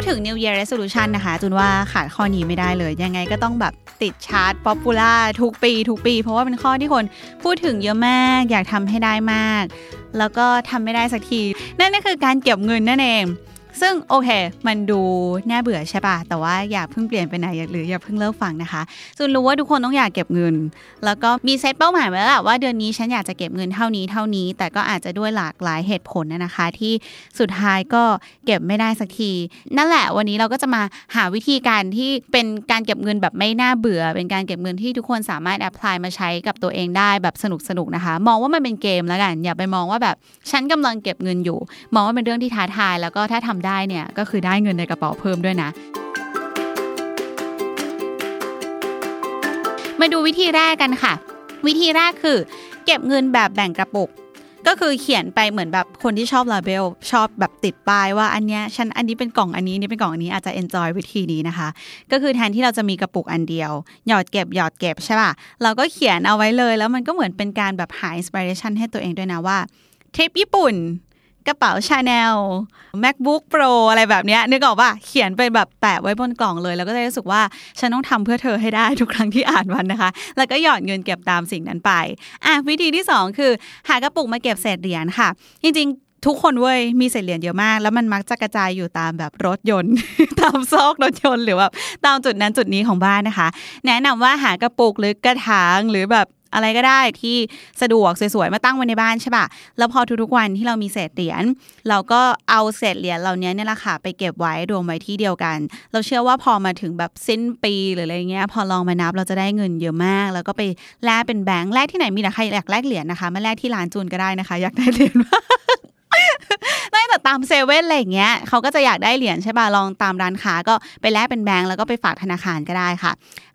ดถึง New Year Resolution นะคะจุนว่าขาดข้อนี้ไม่ได้เลย ยังไงก็ต้องแบบติด chart popular ทุกปีทุกปี เพราะว่าเป็นข้อที่คนพูดถึงเยอะมาก อยากทำให้ได้มาก แล้วก็ทำไม่ได้สักที นั่นก็คือการเก็บเงินนั่นเอง ซึ่งโอเค มันดูน่าเบื่อใช่ป่ะ แต่ว่าอย่าเพิ่งเปลี่ยนไปไหนหรืออย่าเพิ่งเลิกฟังนะคะจุนรู้ว่าทุกคนต้องอยากเก็บเงิน แล้วก็มีเซตเป้าหมายไว้แล้วแหละว่าเดือนนี้ฉันอยากจะเก็บเงินเท่านี้เท่านี้ แต่ก็อาจจะด้วยหลากหลายเหตุผลนะคะ ที่สุดท้ายก็เก็บไม่ได้สักที นั่นแหละวันนี้เราก็จะมาหาวิธีการที่เป็นการเก็บเงินแบบไม่น่าเบื่อ เป็นการเก็บเงินที่ทุกคนสามารถแอพพลายมาใช้กับตัวเองได้แบบสนุกสนุกๆนะคะ มองว่ามันเป็นเกมแล้วกัน อย่าไปมองว่าแบบฉันกำลังเก็บเงินอยู่ มองว่าเป็นเรื่องที่ท้าทายแล้วก็ถ้าทำได้ได้เนี่ยก็คือได้เงินในกระเป๋าเพิ่มด้วยนะ มาดูวิธีแรกกันค่ะ วิธีแรกคือ เก็บเงินแบบแบ่งกระปุกก็คือเขียนไปเหมือนแบบคนที่ชอบลาเบลชอบแบบติดป้ายว่าอันเนี้ยฉันอันนี้เป็นกล่องอันนี้นี่เป็นกล่องอันนี้อาจจะ enjoy วิธีนี้นะคะ ก็คือแทนที่เราจะมีกระปุกอันเดียว หยอดเก็บหยอดเก็บใช่ป่ะเราก็เขียนเอาไว้เลย แล้วมันก็เหมือนเป็นการแบบหา inspiration ให้ตัวเองด้วยนะว่าทริปญี่ปุ่น ระเป๋าชาแนล macbook pro อะไรแบบเนี้ยนึกออกป่ะเขียนไปแบบแปะไว้บนกล่องเลย แล้วก็จะรู้สึกว่าฉันต้องทำเพื่อเธอให้ได้ทุกครั้งที่อ่านมันนะคะ แล้วก็หยอดเงินเก็บตามสิ่งนั้นไปอะวิธีที่ 2 คือ หากระปุกมาเก็บเศษเหรียญค่ะ จริงๆทุกคนเว้ยมีเศษเหรียญเยอะมาก แล้วมันมักจะกระจายอยู่ตามแบบรถยนต์ ตามซอกรถยนต์หรือแบบตามจุดนั้นจุดนี้ของบ้านนะคะ แนะนำว่าหากระปุกหรือกระถางหรือแบบ อะไรก็ได้ที่สะดวกสวยๆมาตั้งไว้ในบ้านใช่ปะแล้วพอทุกๆวันที่เรามีเศษเหรียญเราก็เอาเศษเหรียญเหล่านี้เนี่ยแหละค่ะไปเก็บไว้รวมไว้ที่เดียวกัน เราเชื่อว่าพอมาถึงแบบสิ้นปีหรืออะไรเงี้ยพอลองมานับเราจะได้เงินเยอะมาก แล้วก็ไปแลกเป็นแบงค์แลกที่ไหนมีแต่ใครอยากแลกเหรียญนะคะมาแลกที่ร้านจูนก็ได้นะคะ อยากได้เหรียญม่แต่ตามเซเว่นอะไรอย่างเงี้ยเขาก็จะอยากได้เหรียญใช่ป่ะลองตามร้านค้าก็ไปแลกเป็นแบงก์แล้วก็ไปฝากธนาคารก็ได้ค่ะ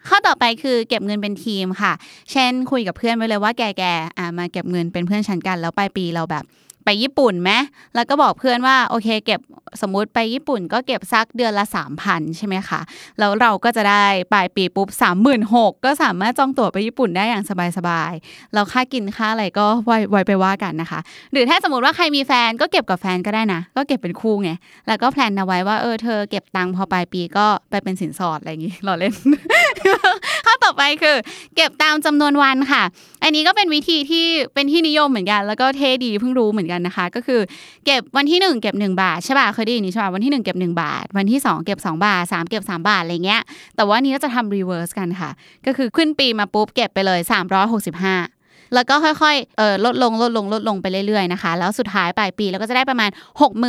ข้อต่อไปคือเก็บเงินเป็นทีมค่ะ เช่นคุยกับเพื่อนไว้เลยว่าแกแกอ่ามาเก็บเงินเป็นเพื่อนฉันกันแล้วปลายปีเราแบบ ไปญี่ปุ่นไหมแล้วก็บอกเพื่อนว่าโอเค เก็บสมมุติไปญี่ปุ่น ก็เก็บสักเดือนละ3,000ใช่ไหมคะแล้วเราก็จะได้ปลายปีปุ๊บ36,000ก็สามารถจองตั๋วไปญี่ปุ่นได้อย่างสบายๆแล้วค่ากินค่าอะไรก็ไว้ไว้ไปว่ากันนะคะ หรือถ้าสมมติว่าใครมีแฟนก็เก็บกับแฟนก็ได้นะ ก็เก็บเป็นคู่ไงแล้วก็แพลนเอาไว้ว่าเออเธอเก็บตังค์พอปลายปีก็ไปเป็นสินสอดอะไรอย่างงี้เราเล่น ต่อไปคือ เก็บตามจำนวนวันค่ะ อันนี้ก็เป็นวิธีที่เป็นที่นิยมเหมือนกัน แล้วก็เท่ดีเพิ่งรู้เหมือนกันนะคะ ก็คือเก็บวันที่หนึ่งเก็บหนึ่งบาทใช่ป่ะเคยได้ยินนี่ใช่ป่ะวันที่หนึ่งเก็บหนึ่งบาท วันที่สองเก็บสองบาทสามเก็บสามบาทอะไรเงี้ย แต่ว่านี้เราจะทำ reverse กันค่ะ ก็คือขึ้นปีมาปุ๊บเก็บไปเลย 365แล้วก็ค่อยๆ เออลดลง ลดลง ลดลงไปเรื่อยๆ นะคะ แล้วสุดท้ายปลายปีเราก็จะได้ประมาณ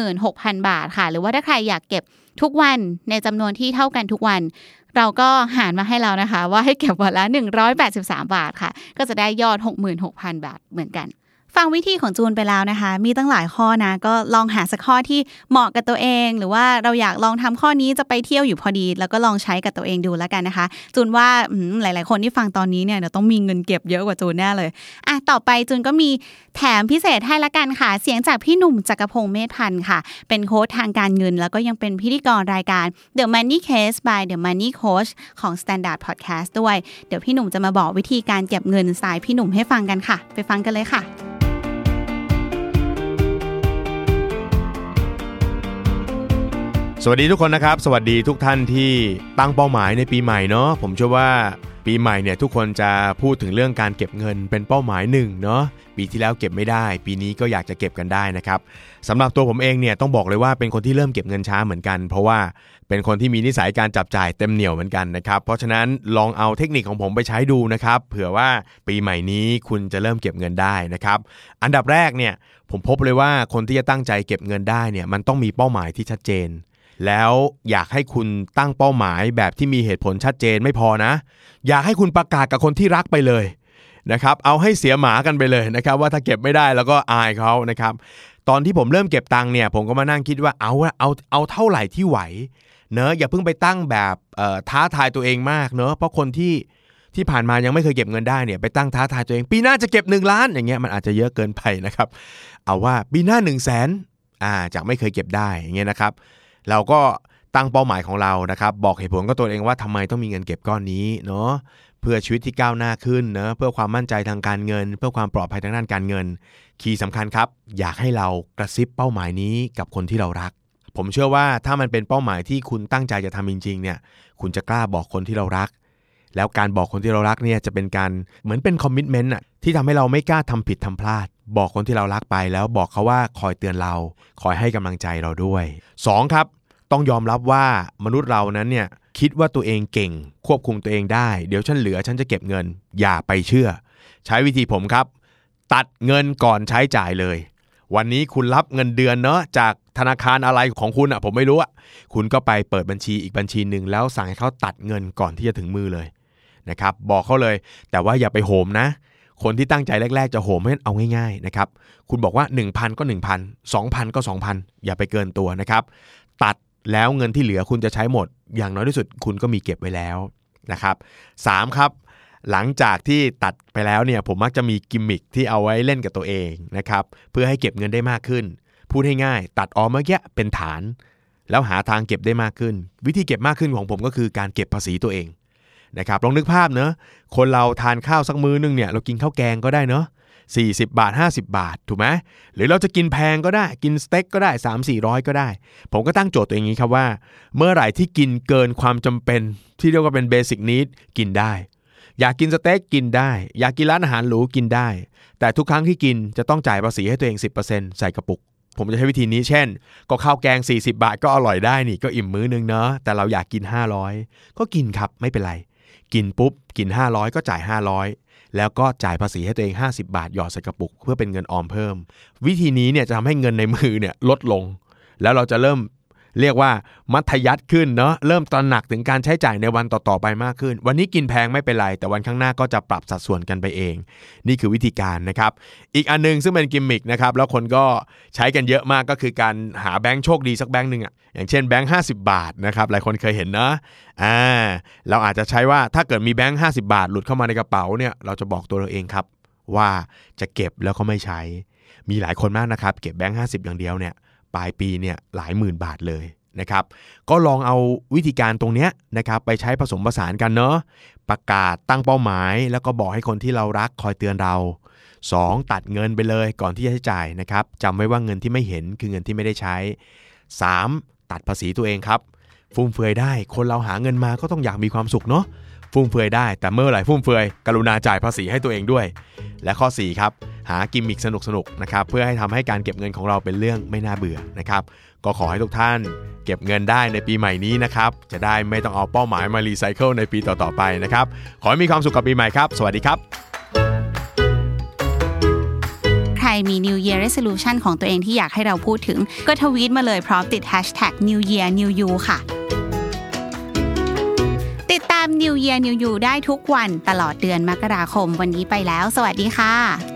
66,000 บาทค่ะ หรือว่าถ้าใครอยากเก็บทุกวันในจำนวนที่เท่ากันทุกวัน เราก็หารมาให้เรานะคะ ว่าให้เก็บวันละ 183 บาทค่ะ ก็จะได้ยอด 66,000 บาทเหมือนกัน ฟังวิธีของจูนไปแล้วนะคะ มีตั้งหลายข้อนะ ก็ลองหาสักข้อที่เหมาะกับตัวเอง หรือว่าเราอยากลองทำข้อนี้จะไปเที่ยวอยู่พอดี แล้วก็ลองใช้กับตัวเองดูแล้วกันนะคะ จูนว่าหลาย ๆ คนที่ฟังตอนนี้เนี่ยเดี๋ยวต้องมีเงินเก็บเยอะกว่าจูนแน่เลยอะต่อไปจูนก็มีแถมพิเศษให้ละกันค่ะ เสียงจากพี่หนุ่มจักรพงศ์เมธพันธ์ค่ะ เป็นโค้ชทางการเงิน แล้วก็ยังเป็นพิธีกรรายการ The Money Case by The Money Coach ของ Standard Podcast ด้วย เดี๋ยวพี่หนุ่มจะมาบอกวิธีการเก็บเงินสายพี่หนุ่มให้ฟังกันค่ะ ไปฟังกันเลยค่ะ สวัสดีทุกคนนะครับ สวัสดีทุกท่านที่ตั้งเป้าหมายในปีใหม่เนาะผมเชื่อว่าปีใหม่เนี่ยทุกคนจะพูดถึงเรื่องการเก็บเงินเป็นเป้าหมายหนึ่งเนาะปีที่แล้วเก็บไม่ได้ ปีนี้ก็อยากจะเก็บกันได้นะครับสำหรับตัวผมเองเนี่ยต้องบอกเลยว่าเป็นคนที่เริ่มเก็บเงินช้าเหมือนกัน เพราะว่าเป็นคนที่มีนิสัยการจับจ่ายเต็มเหนียวเหมือนกันนะครับเพราะฉะนั้นลองเอาเทคนิคของผมไปใช้ดูนะครับเผื่อว่าปีใหม่นี้คุณจะเริ่มเก็บเงินได้นะครับอันดับแรกเนี่ยผมพบเลยว่าคนที่จะตั้งใจเก็บเงินได้เนี่ยมันต้องมีเป้าหมายที่ชัดเจน แล้วอยากให้คุณตั้งเป้าหมายแบบที่มีเหตุผลชัดเจนไม่พอนะ อยากให้คุณประกาศกับคนที่รักไปเลยนะครับเอาให้เสียหมากันไปเลยนะครับว่าถ้าเก็บไม่ได้แล้วก็อายเขานะครับตอนที่ผมเริ่มเก็บตังค์เนี่ยผมก็มานั่งคิดว่าเอาเอาเอาเท่าไหร่ที่ไหวเนอะอย่าเพิ่งไปตั้งแบบท้าทายตัวเองมากเนอะเพราะคนที่ที่ผ่านมายังไม่เคยเก็บเงินได้เนี่ยไปตั้งท้าทายตัวเอง ปีหน้าจะเก็บ 1 ล้านอย่างเงี้ยมันอาจจะเยอะเกินไปนะครับเอาว่าปีหน้า1 0 0 0 0แสนอ่าจากไม่เคยเก็บได้อย่างเงี้ยนะครับ เราก็ตั้งเป้าหมายของเรานะครับ บอกเหตุผลกับตัวเองว่าทำไมต้องมีเงินเก็บก้อนนี้เนาะเพื่อชีวิตที่ก้าวหน้าขึ้นเนะเพื่อความมั่นใจทางการเงิน เพื่อความปลอดภัยทางด้านการเงิน คีย์สำคัญครับ อยากให้เรากระซิบเป้าหมายนี้กับคนที่เรารัก ผมเชื่อว่าถ้ามันเป็นเป้าหมายที่คุณตั้งใจจะทำจริงๆเนี่ยคุณจะกล้าบอกคนที่เรารัก แล้วการบอกคนที่เรารักเนี่ยจะเป็นการเหมือนเป็นคอมมิชเมนต์อะที่ทำให้เราไม่กล้าทำผิดทำพลาด บอกคนที่เรารักไปแล้วบอกเขาว่าคอยเตือนเรา คอยให้กำลังใจเราด้วย 2. ครับ ต้องยอมรับว่ามนุษย์เรานั้นเนี่ยคิดว่าตัวเองเก่ง ควบคุมตัวเองได้ เดี๋ยวฉันเหลือฉันจะเก็บเงิน อย่าไปเชื่อ ใช้วิธีผมครับ ตัดเงินก่อนใช้จ่ายเลย วันนี้คุณรับเงินเดือนเนาะจากธนาคารอะไรของคุณอะผมไม่รู้อะคุณก็ไปเปิดบัญชีอีกบัญชีหนึ่งแล้วสั่งให้เขาตัดเงินก่อนที่จะถึงมือเลยนะครับบอกเขาเลยแต่ว่าอย่าไปโหมนะคนที่ตั้งใจแรก ๆ จะโหมให้เอาง่ายๆนะครับ คุณบอกว่า 1,000 ก็ 1,000 2,000 ก็ 2,000 อย่าไปเกินตัวนะครับ ตัด แล้วเงินที่เหลือคุณจะใช้หมด อย่างน้อยที่สุดคุณก็มีเก็บไว้แล้วนะครับสามครับ หลังจากที่ตัดไปแล้วเนี่ยผมมักจะมีกิมมิคที่เอาไว้เล่นกับตัวเองนะครับเพื่อให้เก็บเงินได้มากขึ้น พูดให้ง่าย ตัดออมเมื่อกี้เป็นฐาน แล้วหาทางเก็บได้มากขึ้น วิธีเก็บมากขึ้นของผมก็คือการเก็บภาษีตัวเองนะครับลองนึกภาพเนอะคนเราทานข้าวสักมื้อนึงเนี่ยเรากินข้าวแกงก็ได้เนอะ 40 บาท 50 บาท ถูกไหมหรือเราจะกินแพงก็ได้กินสเต็กก็ได้ 3 4 0 0 ก็ได้ ผมก็ตั้งโจทย์ตัวเองนี้ครับว่า เมื่อไหร่ที่กินเกินความจำเป็น ที่เรียกว่าเป็น basic need กินได้ อยากกินสเต็กกินได้ อยากกินร้านอาหารหรูกินได้ แต่ทุกครั้งที่กินจะต้องจ่ายภาษีให้ตัวเอง 10%ใส่กระปุกผมจะใช้วิธีนี้เช่น ก็ข้าวแกง 40 บาทก็อร่อยได้นี่ก็อิ่มมื้อนึงเนาะแต่เราอยากกิน 500 ก็กินครับไม่เป็นไร กินปุ๊บ กิน 500 ก็จ่าย 500 แล้วก็จ่ายภาษีให้ตัวเอง 50 บาทหยอดใส่กระปุก เพื่อเป็นเงินออมเพิ่ม วิธีนี้เนี่ยจะทำให้เงินในมือเนี่ยลดลง แล้วเราจะเริ่ม เรียกว่ามัธยัติขึ้นเนาะเริ่มตระหนักถึงการใช้จ่ายในวันต่อๆไปมากขึ้น วันนี้กินแพงไม่เป็นไรแต่วันข้างหน้าก็จะปรับสัดส่วนกันไปเอง นี่คือวิธีการนะครับ อีกอันนึงซึ่งเป็นกิมมิคนะครับแล้วคนก็ใช้กันเยอะมากก็คือการหาแบงค์โชคดีสักแบงค์หนึ่งอะอย่างเช่นแบงค์ห้บาทนะครับหลายคนเคยเห็นนะอ่าเราอาจจะใช้ว่าถ้าเกิดมีแบงค์ห้บาท หลุดเข้ามาในกระเป๋าเนี่ยเราจะบอกตัวเราเองครับว่าจะเก็บแล้วก็ไม่ใช้ มีหลายคนมากนะครับ เก็บแบงค์ห้อย่างเดียวเนี่ย ปลายปีเนี่ยหลายหมื่นบาทเลยนะครับ ก็ลองเอาวิธีการตรงเนี้ยนะครับไปใช้ผสมผสานกันเนาะประกาศตั้งเป้าหมาย แล้วก็บอกให้คนที่เรารักคอยเตือนเรา 2. ตัดเงินไปเลยก่อนที่จะใช้จ่ายนะครับจำไว้ว่าเงินที่ไม่เห็นคือเงินที่ไม่ได้ใช้ 3. ตัดภาษีตัวเองครับ ฟุ่มเฟือยได้ คนเราหาเงินมาก็ต้องอยากมีความสุขเนาะฟุ่มเฟือยได้ แต่เมื่อไหร่ฟุ่มเฟือยกรุณาจ่ายภาษีให้ตัวเองด้วย และข้อ 4 ครับ หากิมมิคสนุกๆนะครับเพื่อให้ทำให้การเก็บเงินของเราเป็นเรื่องไม่น่าเบื่อนะครับก็ขอให้ทุกท่านเก็บเงินได้ในปีใหม่นี้นะครับจะได้ไม่ต้องเอาเป้าหมายมารีไซเคิลในปีต่อๆไปนะครับขอให้มีความสุขกับปีใหม่ครับสวัสดีครับ ใครมี New Year Resolution ของตัวเองที่อยากให้เราพูดถึง ก็ทวีตมาเลยพร้อมติด Hashtag New Year New You ค่ะติดตาม New Year New You ได้ทุกวันตลอดเดือนมกราคม วันนี้ไปแล้ว สวัสดีค่ะ